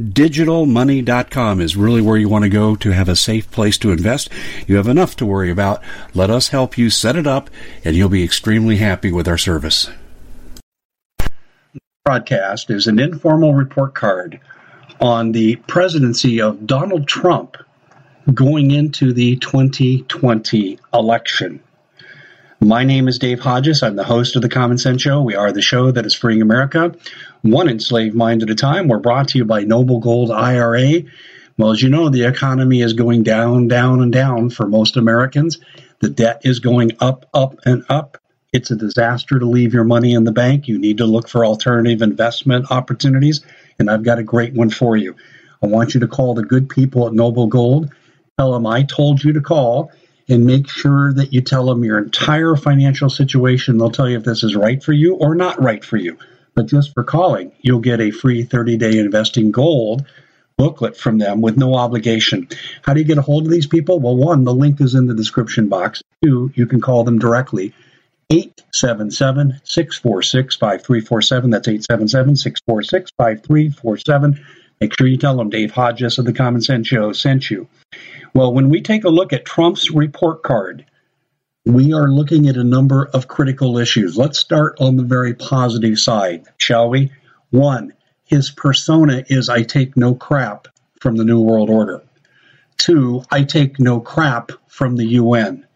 MyDigitalMoney.com is really where you want to go to have a safe place to invest. You have enough to worry about. Let us help you set it up, and you'll be extremely happy with our service. Broadcast is an informal report card on the presidency of Donald Trump going into the 2020 election. My name is Dave Hodges. I'm the host of The Common Sense Show. We are the show that is freeing America, one enslaved mind at a time. We're brought to you by Noble Gold IRA. Well, as you know, the economy is going down, down, and down for most Americans. The debt is going up, up, and up. It's a disaster to leave your money in the bank. You need to look for alternative investment opportunities, and I've got a great one for you. I want you to call the good people at Noble Gold tell them I told you to call and make sure that you tell them your entire financial situation. They'll tell you if this is right for you or not right for you. But just for calling, you'll get a free 30 day investing gold booklet from them with no obligation. How do you get a hold of these people? Well, one, the link is in the description box. Two, you can call them directly. 877 646 5347. That's 877 646 5347. Make sure you tell them Dave Hodges of the Common Sense Show sent you. Well, when we take a look at Trump's report card, we are looking at a number of critical issues. Let's start on the very positive side, shall we? One, his persona is I take no crap from the New World Order. Two, I take no crap from the UN.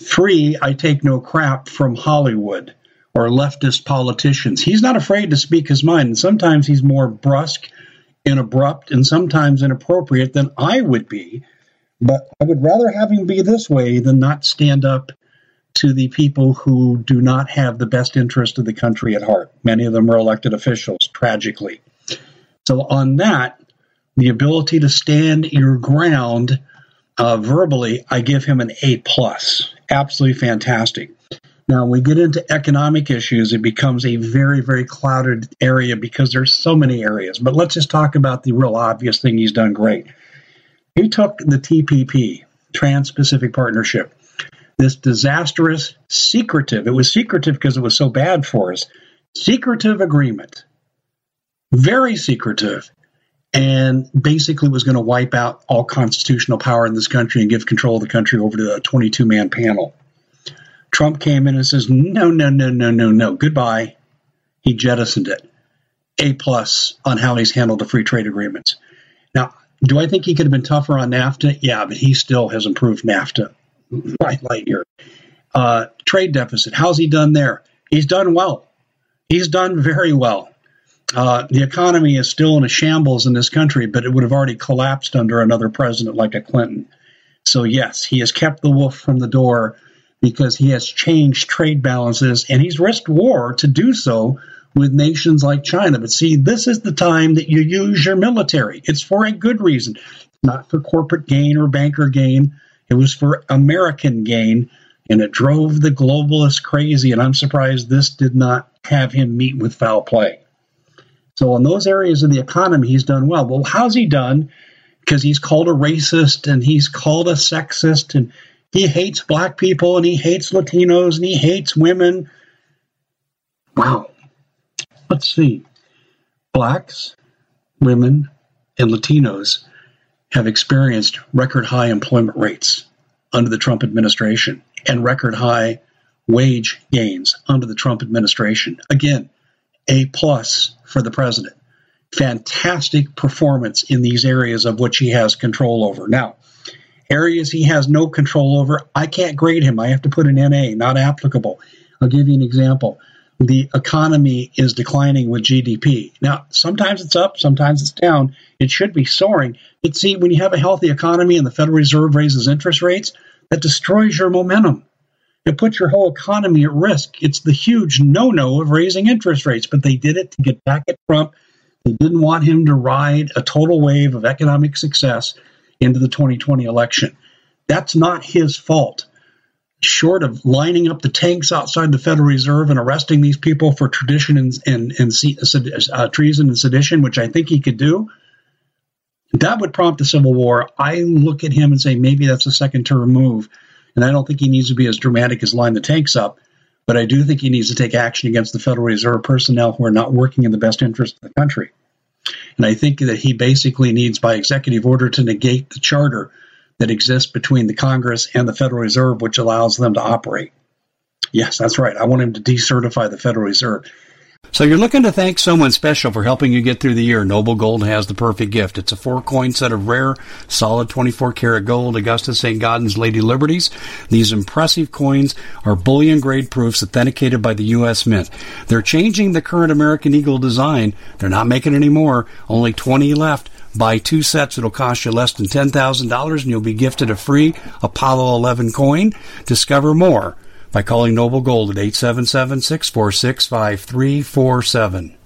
Three, I take no crap from Hollywood or leftist politicians. He's not afraid to speak his mind, and sometimes he's more brusque and abrupt and sometimes inappropriate than I would be but I would rather have him be this way than not stand up to the people who do not have the best interest of the country at heart. Many of them are elected officials, tragically. So, on that, the ability to stand your ground uh, verbally, I give him an A plus. Absolutely fantastic. Now, when we get into economic issues, it becomes a very, very clouded area because there's so many areas. But let's just talk about the real obvious thing he's done great. He took the TPP, Trans Pacific Partnership, this disastrous, secretive, it was secretive because it was so bad for us, secretive agreement, very secretive, and basically was going to wipe out all constitutional power in this country and give control of the country over to a 22 man panel. Trump came in and says, no, no, no, no, no, no, goodbye. He jettisoned it. A plus on how he's handled the free trade agreements. Now, do I think he could have been tougher on NAFTA? Yeah, but he still has improved NAFTA light year. Uh, trade deficit. How's he done there? He's done well. He's done very well. Uh, the economy is still in a shambles in this country, but it would have already collapsed under another president like a Clinton. So, yes, he has kept the wolf from the door because he has changed trade balances and he's risked war to do so with nations like China. But see, this is the time that you use your military. It's for a good reason, not for corporate gain or banker gain. It was for American gain, and it drove the globalists crazy. And I'm surprised this did not have him meet with foul play. So, in those areas of the economy, he's done well. Well, how's he done? Because he's called a racist and he's called a sexist and he hates black people and he hates Latinos and he hates women. Wow. Let's see. Blacks, women, and Latinos have experienced record high employment rates under the Trump administration and record high wage gains under the Trump administration. Again, a plus for the president. Fantastic performance in these areas of which he has control over. Now, areas he has no control over, I can't grade him. I have to put an NA, not applicable. I'll give you an example the economy is declining with GDP. Now, sometimes it's up, sometimes it's down. It should be soaring. But see, when you have a healthy economy and the Federal Reserve raises interest rates, that destroys your momentum. It puts your whole economy at risk. It's the huge no no of raising interest rates, but they did it to get back at Trump. They didn't want him to ride a total wave of economic success into the 2020 election. That's not his fault short of lining up the tanks outside the Federal Reserve and arresting these people for tradition and, and, and uh, treason and sedition, which I think he could do, that would prompt a civil war. I look at him and say maybe that's a second term move. And I don't think he needs to be as dramatic as line the tanks up, but I do think he needs to take action against the Federal Reserve personnel who are not working in the best interest of the country. And I think that he basically needs, by executive order, to negate the charter that exists between the Congress and the Federal Reserve, which allows them to operate. Yes, that's right. I want him to decertify the Federal Reserve. So you're looking to thank someone special for helping you get through the year. Noble Gold has the perfect gift. It's a four coin set of rare, solid 24 karat gold Augusta St. Gaudens Lady Liberties. These impressive coins are bullion grade proofs authenticated by the U.S. Mint. They're changing the current American Eagle design. They're not making any more. Only 20 left. Buy two sets, it'll cost you less than $10,000 and you'll be gifted a free Apollo 11 coin. Discover more by calling Noble Gold at 877 646 5347.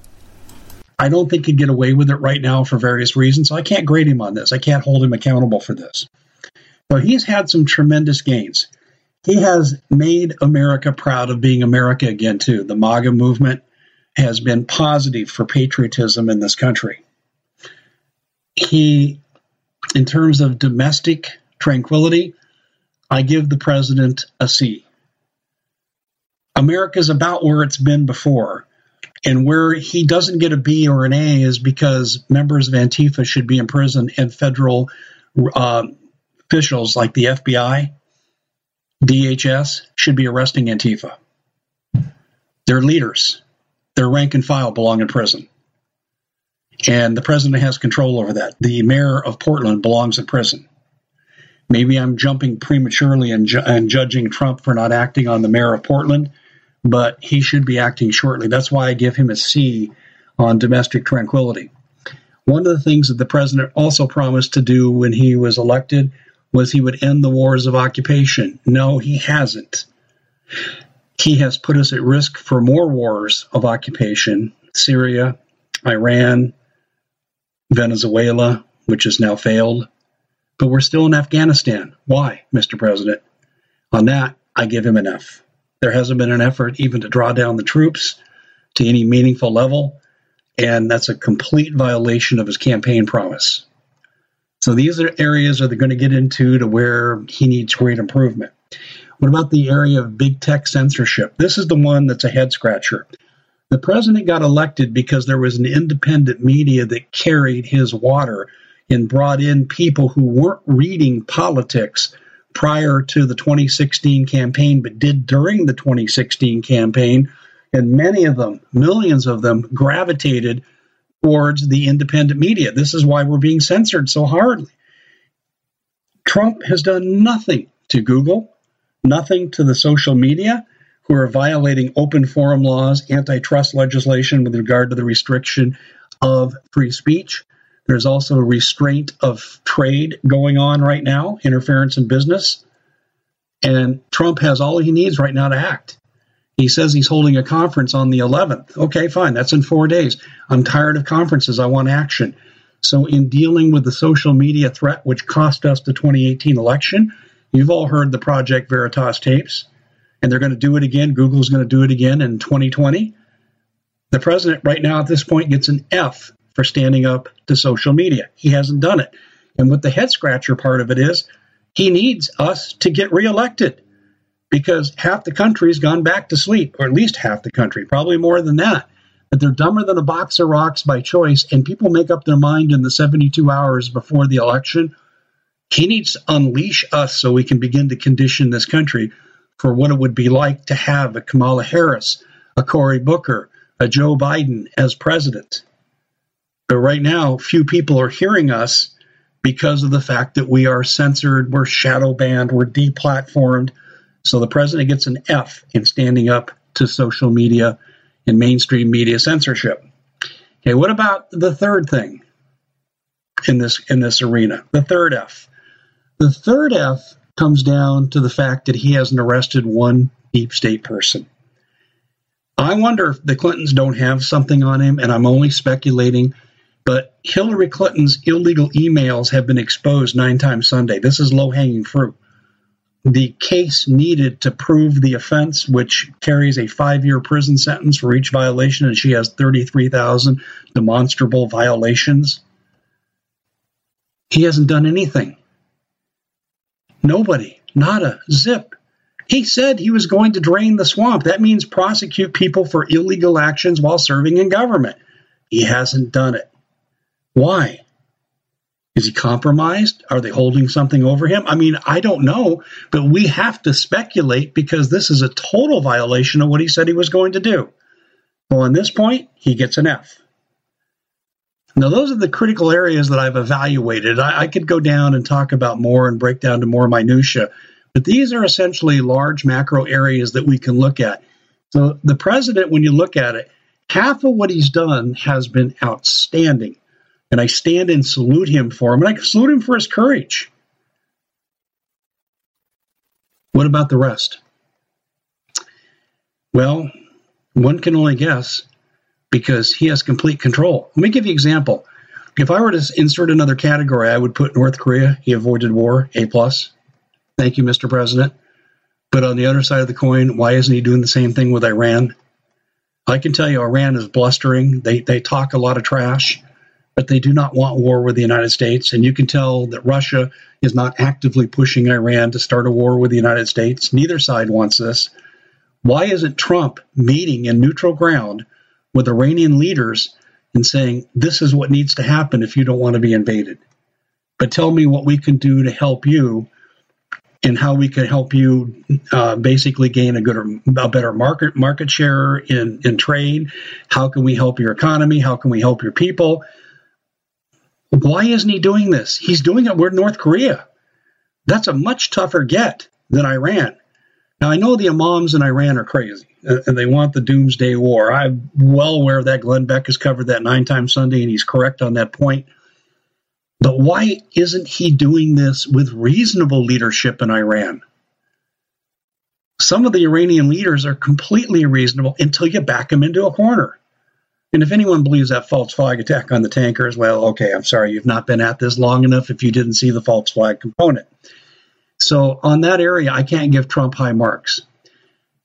I don't think he'd get away with it right now for various reasons. So I can't grade him on this. I can't hold him accountable for this. But he's had some tremendous gains. He has made America proud of being America again, too. The MAGA movement has been positive for patriotism in this country he, in terms of domestic tranquility, I give the president a C. America's about where it's been before. And where he doesn't get a B or an A is because members of Antifa should be in prison and federal uh, officials like the FBI, DHS should be arresting Antifa. Their leaders, their rank and file belong in prison and the president has control over that. The mayor of Portland belongs in prison. Maybe I'm jumping prematurely and, ju- and judging Trump for not acting on the mayor of Portland, but he should be acting shortly. That's why I give him a C on domestic tranquility. One of the things that the president also promised to do when he was elected was he would end the wars of occupation. No, he hasn't. He has put us at risk for more wars of occupation Syria, Iran, Venezuela, which has now failed, but we're still in Afghanistan. Why, Mr. President? On that, I give him an F. There hasn't been an effort even to draw down the troops to any meaningful level, and that's a complete violation of his campaign promise. So these are areas that they're going to get into to where he needs great improvement. What about the area of big tech censorship? This is the one that's a head scratcher. The president got elected because there was an independent media that carried his water and brought in people who weren't reading politics prior to the 2016 campaign, but did during the 2016 campaign. And many of them, millions of them, gravitated towards the independent media. This is why we're being censored so hardly. Trump has done nothing to Google, nothing to the social media, who are violating open forum laws, antitrust legislation with regard to the restriction of free speech. There's also a restraint of trade going on right now, interference in business. And Trump has all he needs right now to act. He says he's holding a conference on the 11th. Okay, fine. That's in four days. I'm tired of conferences. I want action. So, in dealing with the social media threat, which cost us the 2018 election, you've all heard the Project Veritas tapes, and they're going to do it again. Google's going to do it again in 2020. The president, right now, at this point, gets an F for standing up to social media. He hasn't done it. And what the head scratcher part of it is, he needs us to get reelected because half the country's gone back to sleep, or at least half the country, probably more than that. But they're dumber than a box of rocks by choice, and people make up their mind in the 72 hours before the election. He needs to unleash us so we can begin to condition this country for what it would be like to have a Kamala Harris, a Cory Booker, a Joe Biden as president. But right now, few people are hearing us because of the fact that we are censored, we're shadow banned, we're deplatformed. So the president gets an F in standing up to social media and mainstream media censorship. Okay, what about the third thing in this in this arena? The third F. The third F comes down to the fact that he hasn't arrested one deep state person. I wonder if the Clintons don't have something on him, and I'm only speculating but Hillary Clinton's illegal emails have been exposed nine times Sunday. This is low hanging fruit. The case needed to prove the offense, which carries a five year prison sentence for each violation, and she has 33,000 demonstrable violations. He hasn't done anything. Nobody, nada, zip. He said he was going to drain the swamp. That means prosecute people for illegal actions while serving in government. He hasn't done it. Why? Is he compromised? Are they holding something over him? I mean, I don't know, but we have to speculate because this is a total violation of what he said he was going to do. Well, on this point, he gets an F. Now, those are the critical areas that I've evaluated. I, I could go down and talk about more and break down to more minutia, but these are essentially large macro areas that we can look at. So, the president, when you look at it, half of what he's done has been outstanding and I stand and salute him for him, and I salute him for his courage. What about the rest? Well, one can only guess because he has complete control. Let me give you an example. If I were to insert another category, I would put North Korea. He avoided war, A plus. Thank you, Mr. President. But on the other side of the coin, why isn't he doing the same thing with Iran? I can tell you, Iran is blustering. They they talk a lot of trash but they do not want war with the United States. And you can tell that Russia is not actively pushing Iran to start a war with the United States. Neither side wants this. Why isn't Trump meeting in neutral ground with Iranian leaders and saying, this is what needs to happen if you don't want to be invaded? But tell me what we can do to help you and how we can help you uh, basically gain a good a better market market share in in trade how can we help your economy how can we help your people why isn't he doing this? He's doing it with North Korea. That's a much tougher get than Iran. Now, I know the imams in Iran are crazy uh, and they want the doomsday war. I'm well aware that. Glenn Beck has covered that nine times Sunday and he's correct on that point. But why isn't he doing this with reasonable leadership in Iran? Some of the Iranian leaders are completely reasonable until you back them into a corner. And if anyone believes that false flag attack on the tankers, well, okay, I'm sorry, you've not been at this long enough if you didn't see the false flag component. So on that area, I can't give Trump high marks.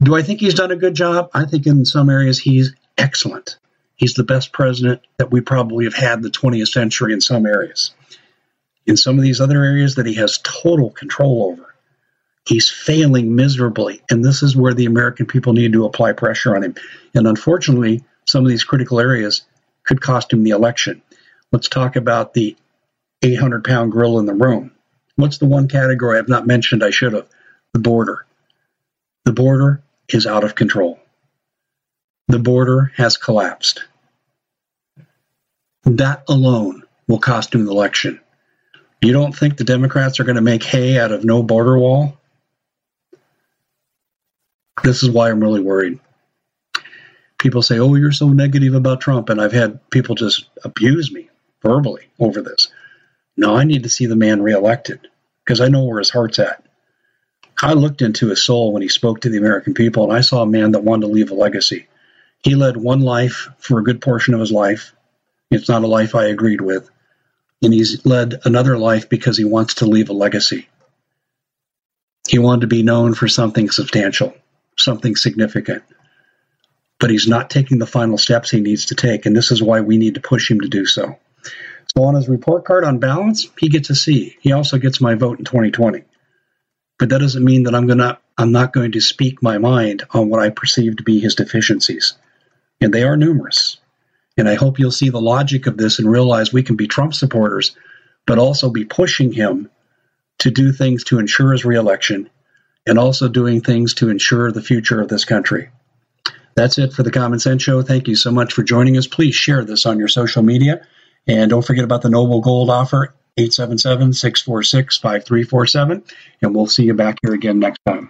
Do I think he's done a good job? I think in some areas he's excellent. He's the best president that we probably have had in the 20th century in some areas. In some of these other areas that he has total control over, he's failing miserably. And this is where the American people need to apply pressure on him. And unfortunately, some of these critical areas could cost him the election. Let's talk about the 800 pound gorilla in the room. What's the one category I've not mentioned I should have? The border. The border is out of control. The border has collapsed. That alone will cost him the election. You don't think the Democrats are going to make hay out of no border wall? This is why I'm really worried people say, "Oh, you're so negative about Trump," and I've had people just abuse me verbally over this. No, I need to see the man reelected because I know where his heart's at. I looked into his soul when he spoke to the American people, and I saw a man that wanted to leave a legacy. He led one life for a good portion of his life. It's not a life I agreed with. And he's led another life because he wants to leave a legacy. He wanted to be known for something substantial, something significant. But he's not taking the final steps he needs to take, and this is why we need to push him to do so. So on his report card on balance, he gets a C. He also gets my vote in 2020. But that doesn't mean that I'm gonna I'm not going to speak my mind on what I perceive to be his deficiencies. And they are numerous. And I hope you'll see the logic of this and realize we can be Trump supporters, but also be pushing him to do things to ensure his reelection and also doing things to ensure the future of this country. That's it for the Common Sense Show. Thank you so much for joining us. Please share this on your social media. And don't forget about the Noble Gold offer, 877 646 5347. And we'll see you back here again next time.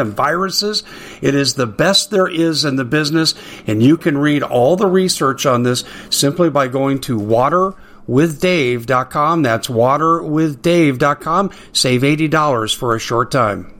and viruses. It is the best there is in the business, and you can read all the research on this simply by going to waterwithdave.com. That's waterwithdave.com. Save $80 for a short time.